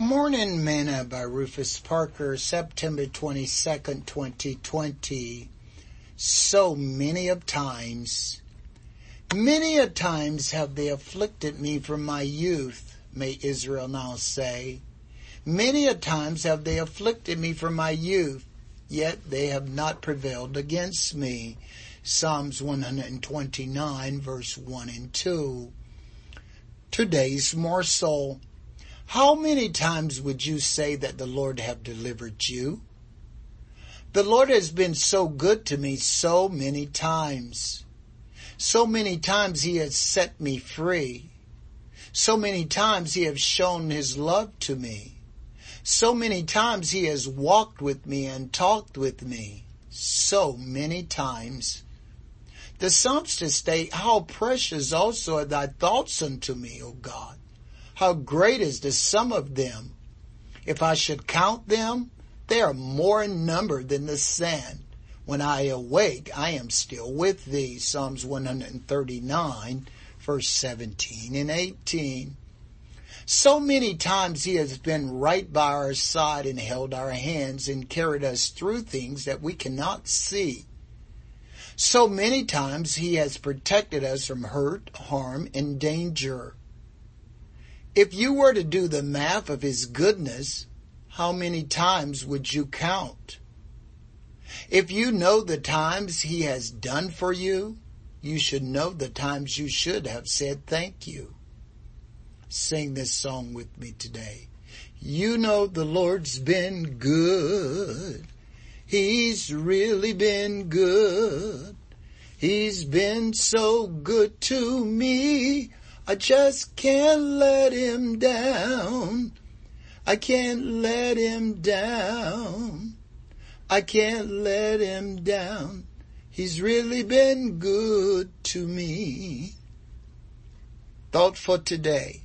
Morning Manna by Rufus Parker, September 22nd, 2020. So many of times, many a times have they afflicted me from my youth, may Israel now say. Many a times have they afflicted me from my youth, yet they have not prevailed against me. Psalms 129 verse 1 and 2. Today's morsel. How many times would you say that the Lord have delivered you? The Lord has been so good to me so many times. So many times He has set me free. So many times He has shown His love to me. So many times He has walked with me and talked with me. So many times. The Psalms psalmist state, how precious also are thy thoughts unto me, O God. How great is the sum of them! If I should count them, they are more in number than the sand. When I awake, I am still with thee. Psalms 139, verse 17 and 18. So many times he has been right by our side and held our hands and carried us through things that we cannot see. So many times he has protected us from hurt, harm, and danger. If you were to do the math of his goodness, how many times would you count? If you know the times he has done for you, you should know the times you should have said thank you. Sing this song with me today. You know the Lord's been good. He's really been good. He's been so good to me. I just can't let him down. I can't let him down. I can't let him down. He's really been good to me. Thought for today.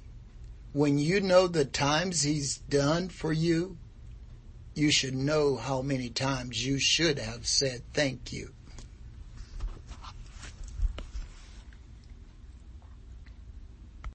When you know the times he's done for you, you should know how many times you should have said thank you.